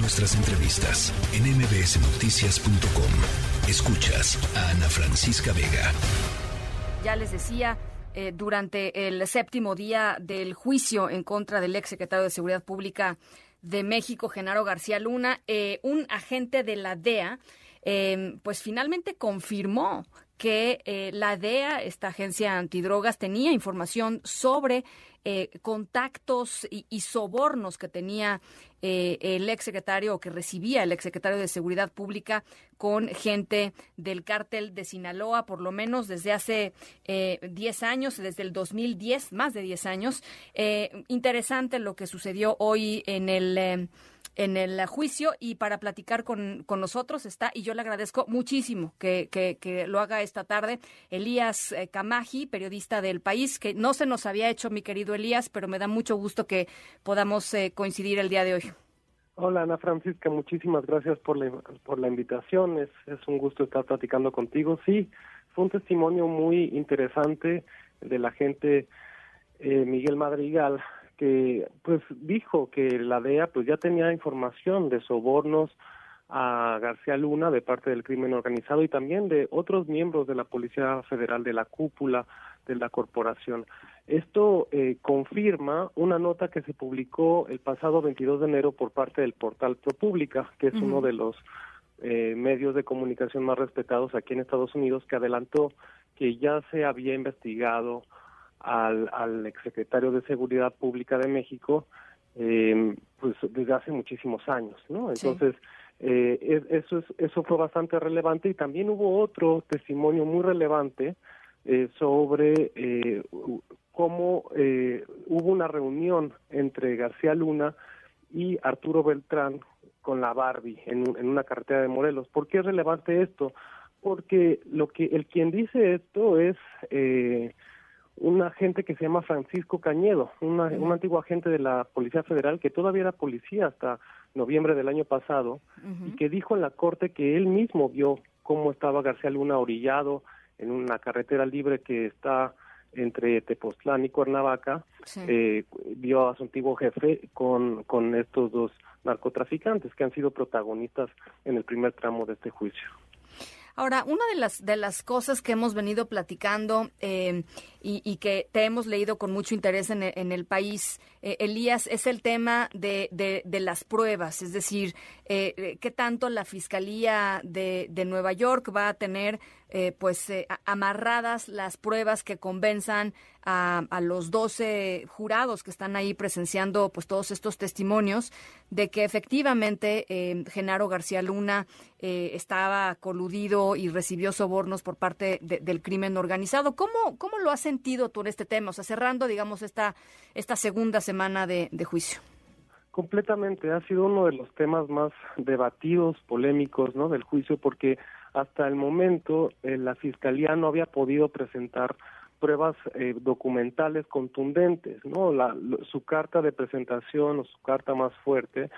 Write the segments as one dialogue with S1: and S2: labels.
S1: Nuestras entrevistas en mbsnoticias.com. Escuchas a Ana Francisca Vega.
S2: Ya les decía, eh, durante el séptimo día del juicio en contra del ex secretario de Seguridad Pública de México, Genaro García Luna, eh, un agente de la DEA, eh, pues finalmente confirmó que eh, la DEA, esta agencia antidrogas, tenía información sobre eh, contactos y, sobornos que tenía eh, el exsecretario o que recibía el exsecretario de Seguridad Pública con gente del cártel de Sinaloa, por lo menos desde hace 10 años, desde el 2010, más de 10 años. interesante lo que sucedió hoy en el en el juicio y para platicar con, con nosotros está, y yo le agradezco muchísimo que, que, lo haga esta tarde, Elías eh, Camaji, periodista del país, que no se nos había hecho, mi querido Elías, pero me da mucho gusto que podamos eh, coincidir el día de hoy.
S3: Hola Ana Francisca, muchísimas gracias por la, por la invitación, es, es un gusto estar platicando contigo. Sí, fue un testimonio muy interesante de la gente eh, Miguel Madrigal, que pues dijo que la DEA pues ya tenía información de sobornos a García Luna de parte del crimen organizado y también de otros miembros de la Policía Federal de la cúpula de la corporación. Esto eh, confirma una nota que se publicó el pasado 22 de enero por parte del portal ProPublica, que es uno de los eh, medios de comunicación más respetados aquí en Estados Unidos, que adelantó que ya se había investigado al, al exsecretario de Seguridad Pública de México, eh, pues desde hace muchísimos años, ¿no? Entonces, eh, eso, es, eso fue bastante relevante y también hubo otro testimonio muy relevante eh, sobre eh, cómo eh, hubo una reunión entre García Luna y Arturo Beltrán con la Barbie en, en una carretera de Morelos. ¿Por qué es relevante esto? Porque lo que el quien dice esto es eh, un agente que se llama Francisco Cañedo, un antiguo agente de la Policía Federal que todavía era policía hasta noviembre del año pasado y que dijo en la corte que él mismo vio cómo estaba García Luna orillado en una carretera libre que está entre Tepoztlán y Cuernavaca, eh, vio a su antiguo jefe con, con estos dos narcotraficantes que han sido protagonistas en el primer tramo de este juicio.
S2: Ahora, una de las, de las cosas que hemos venido platicando eh, y, que te hemos leído con mucho interés en, el país, eh, Elías, es el tema de, de, las pruebas, es decir, eh, qué tanto la Fiscalía de, de Nueva York va a tener eh, pues eh, amarradas las pruebas que convenzan a, a, los 12 jurados que están ahí presenciando pues todos estos testimonios de que efectivamente eh, Genaro García Luna eh, estaba coludido y recibió sobornos por parte del crimen organizado. ¿Cómo, ¿Cómo lo has sentido tú en este tema? O sea, cerrando, digamos, esta, esta segunda semana de, de juicio.
S3: Completamente, ha sido uno de los temas más debatidos, polémicos, ¿no? Del juicio, porque hasta el momento eh, la fiscalía no había podido presentar pruebas eh, documentales contundentes, ¿no? La, su carta de presentación o su carta más fuerte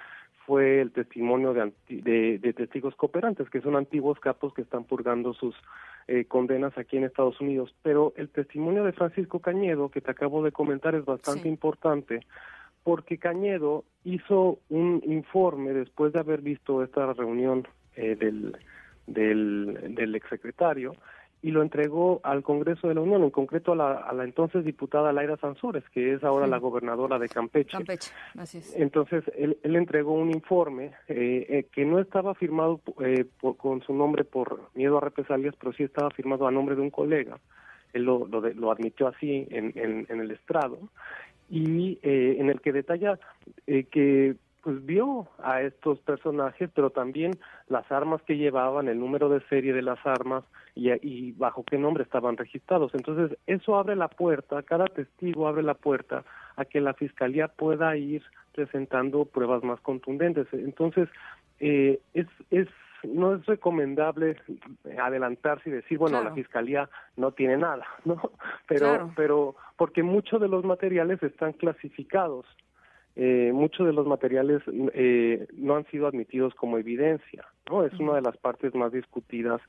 S3: fue el testimonio de, de, testigos cooperantes, que son antiguos capos que están purgando sus eh, condenas aquí en Estados Unidos. Pero el testimonio de Francisco Cañedo, que te acabo de comentar, es bastante importante, porque Cañedo hizo un informe después de haber visto esta reunión eh, del del, del exsecretario y lo entregó al Congreso de la Unión, en concreto a la, a la entonces diputada Laira Sansores, que es ahora la gobernadora de Campeche.
S2: Campeche, así es.
S3: Entonces, él, él entregó un informe eh, eh, que no estaba firmado eh, con su nombre por miedo a represalias, pero sí estaba firmado a nombre de un colega. Él lo, lo, lo admitió así en, en, en el estrado y en el que detalla que pues vio a estos personajes, pero también las armas que llevaban, el número de serie de las armas y, y, bajo qué nombre estaban registrados. Entonces, eso abre la puerta, cada testigo abre la puerta a que la fiscalía pueda ir presentando pruebas más contundentes. Entonces, eh, es, es no es recomendable adelantarse y decir, bueno, la fiscalía no tiene nada, ¿no? Pero, pero, porque muchos de los materiales están clasificados eh, muchos de los materiales eh, no han sido admitidos como evidencia, ¿no? Es una de las partes más discutidas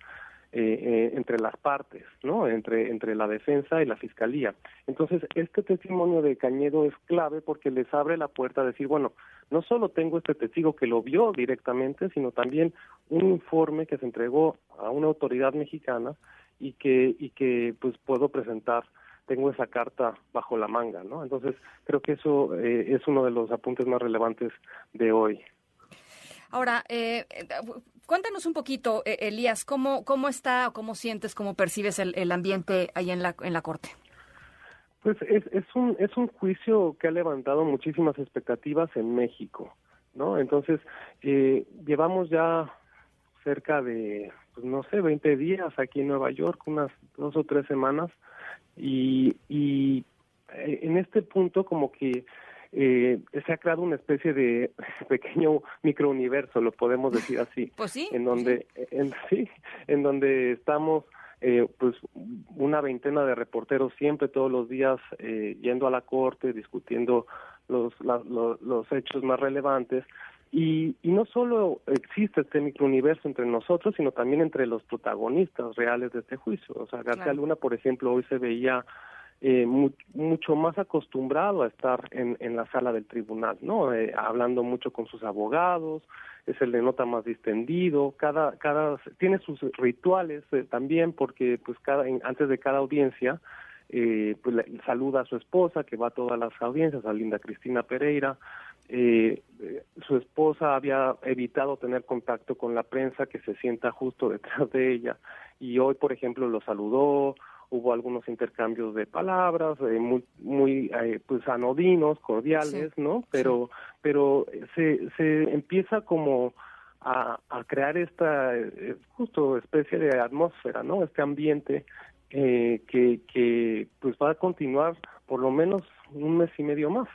S3: eh, entre las partes, ¿no? Entre, entre la defensa y la fiscalía. Entonces, este testimonio de Cañedo es clave porque les abre la puerta a decir, bueno, no solo tengo este testigo que lo vio directamente, sino también un informe que se entregó a una autoridad mexicana y que, y que pues puedo presentar tengo esa carta bajo la manga, ¿no? Entonces, creo que eso eh, es uno de los apuntes más relevantes de hoy.
S2: Ahora, eh, cuéntanos un poquito, eh, Elías, ¿cómo, cómo está, cómo sientes, cómo percibes el, ambiente ahí en la, en la Corte?
S3: Pues es, es, un, es un juicio que ha levantado muchísimas expectativas en México, ¿no? Entonces, eh, llevamos ya cerca de, pues no sé, 20 días aquí en Nueva York, unas dos o tres semanas, y, y eh, en este punto como que eh, se ha creado una especie de pequeño microuniverso, lo podemos decir así,
S2: pues sí,
S3: en donde, En, sí, en donde estamos eh, pues una veintena de reporteros siempre todos los días eh, yendo a la corte discutiendo los, los hechos más relevantes y, y no solo existe este microuniverso entre nosotros, sino también entre los protagonistas reales de este juicio. O sea, García Luna, por ejemplo, hoy se veía eh, mucho más acostumbrado a estar en, en la sala del tribunal, ¿no? Eh, hablando mucho con sus abogados, es el de nota más distendido, cada, cada, tiene sus rituales eh, también porque pues cada, antes de cada audiencia, eh, pues saluda a su esposa que va a todas las audiencias, a Linda Cristina Pereira, eh, su esposa había evitado tener contacto con la prensa que se sienta justo detrás de ella y hoy por ejemplo lo saludó hubo algunos intercambios de palabras eh, muy muy eh, pues anodinos cordiales no pero pero se se empieza como a, a crear esta eh, justo especie de atmósfera no este ambiente eh, que que pues va a continuar por lo menos un mes y medio más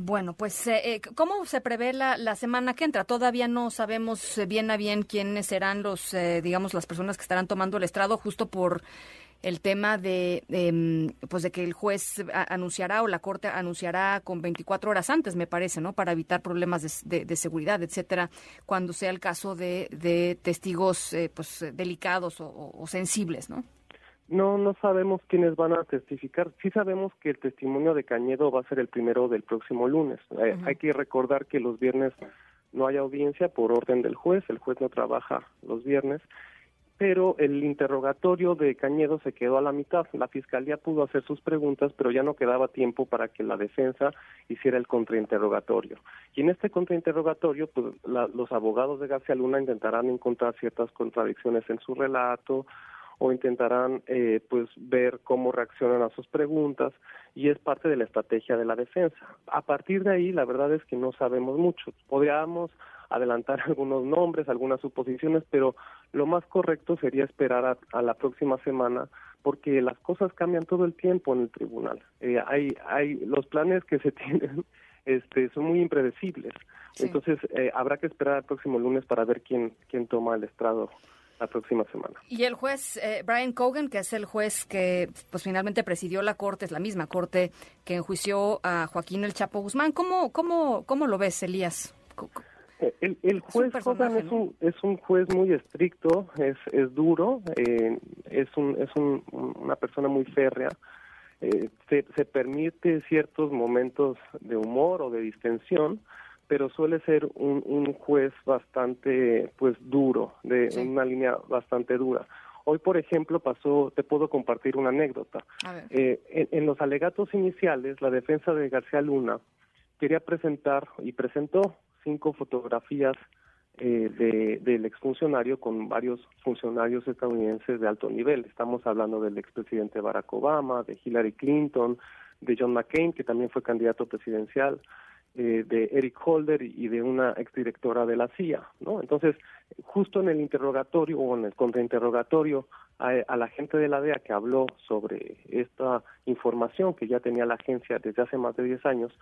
S2: bueno, pues, eh, ¿cómo se prevé la, la, semana que entra? Todavía no sabemos bien a bien quiénes serán los, eh, digamos, las personas que estarán tomando el estrado, justo por el tema de, em, pues de que el juez anunciará o la corte anunciará con 24 horas antes, me parece, ¿no? Para evitar problemas de, de, seguridad, etcétera, cuando sea el caso de, de testigos, eh, pues, delicados o, o sensibles, ¿no?
S3: No, no sabemos quiénes van a testificar. Sí sabemos que el testimonio de Cañedo va a ser el primero del próximo lunes. Eh, hay que recordar que los viernes no hay audiencia por orden del juez, el juez no trabaja los viernes, pero el interrogatorio de Cañedo se quedó a la mitad. La fiscalía pudo hacer sus preguntas, pero ya no quedaba tiempo para que la defensa hiciera el contrainterrogatorio. Y en este contrainterrogatorio, pues los abogados de García Luna intentarán encontrar ciertas contradicciones en su relato o intentarán eh, pues ver cómo reaccionan a sus preguntas y es parte de la estrategia de la defensa. A partir de ahí, la verdad es que no sabemos mucho. Podríamos adelantar algunos nombres, algunas suposiciones, pero lo más correcto sería esperar a, la próxima semana porque las cosas cambian todo el tiempo en el tribunal. Eh, hay, hay los planes que se tienen este, son muy impredecibles. Entonces, eh, habrá que esperar al próximo lunes para ver quién, quién toma el estrado la próxima semana.
S2: Y el juez eh, Brian Cogan, que es el juez que pues finalmente presidió la corte, es la misma corte que enjuició a Joaquín El Chapo Guzmán. ¿Cómo, cómo, cómo lo ves, Elías?
S3: Eh, el, juez es Cogan es un, es un juez muy estricto, es, es duro, eh, es, un, es un, una persona muy férrea. se, se permite ciertos momentos de humor o de distensión, pero suele ser un, un juez bastante pues duro, de una línea bastante dura. Hoy, por ejemplo, pasó, te puedo compartir una anécdota. Eh, en, los alegatos iniciales, la defensa de García Luna quería presentar y presentó cinco fotografías eh, de, del exfuncionario con varios funcionarios estadounidenses de alto nivel. Estamos hablando del expresidente Barack Obama, de Hillary Clinton, de John McCain, que también fue candidato presidencial, eh, de Eric Holder y de una exdirectora de la CIA, ¿no? Entonces, justo en el interrogatorio o en el contrainterrogatorio a, a, la gente de la DEA que habló sobre esta información que ya tenía la agencia desde hace más de 10 años,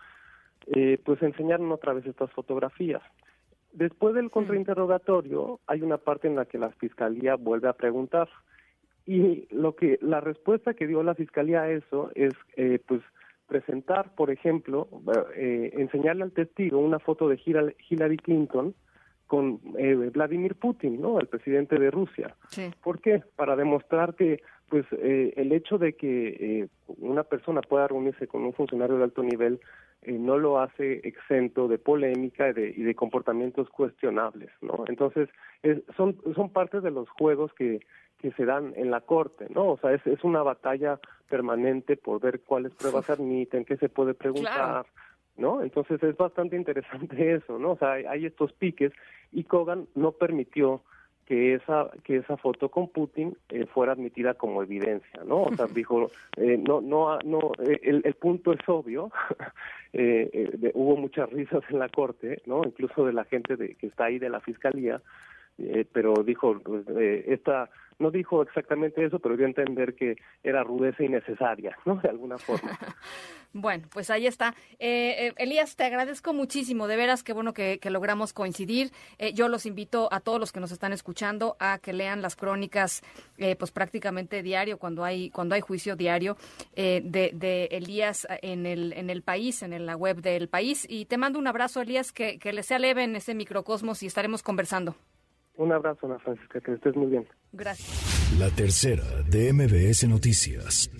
S3: eh, pues enseñaron otra vez estas fotografías. Después del contrainterrogatorio hay una parte en la que la fiscalía vuelve a preguntar y lo que la respuesta que dio la fiscalía a eso es eh, pues presentar, por ejemplo, eh, enseñarle al testigo una foto de Hillary Clinton con eh, Vladimir Putin, ¿no? El presidente de Rusia. ¿Por qué? Para demostrar que, pues, eh, el hecho de que eh, una persona pueda reunirse con un funcionario de alto nivel no lo hace exento de polémica y de, y de comportamientos cuestionables, ¿no? Entonces, son son parte de los juegos que que se dan en la corte, ¿no? O sea, es, es una batalla permanente por ver cuáles pruebas admiten, qué se puede preguntar, ¿no? Entonces es bastante interesante eso, ¿no? O sea, hay, estos piques y Kogan no permitió que esa que esa foto con Putin eh, fuera admitida como evidencia, ¿no? O sea, dijo eh, no no no eh, el, el punto es obvio, eh, hubo muchas risas en la corte, ¿no? Incluso de la gente de, que está ahí de la fiscalía, pero dijo pues, esta no dijo exactamente eso, pero dio a entender que era rudeza innecesaria, ¿no? De alguna forma.
S2: bueno, pues ahí está. Eh, eh, Elías, te agradezco muchísimo, de veras, qué bueno que, logramos coincidir. Eh, yo los invito a todos los que nos están escuchando a que lean las crónicas, pues prácticamente diario, cuando hay cuando hay juicio diario de, de, Elías en el en el país, en la web del país. Y te mando un abrazo, Elías, que, que le sea leve en ese microcosmos y estaremos conversando.
S3: Un abrazo, Ana Francisca, que estés muy bien.
S2: Gracias.
S1: La tercera de MBS Noticias.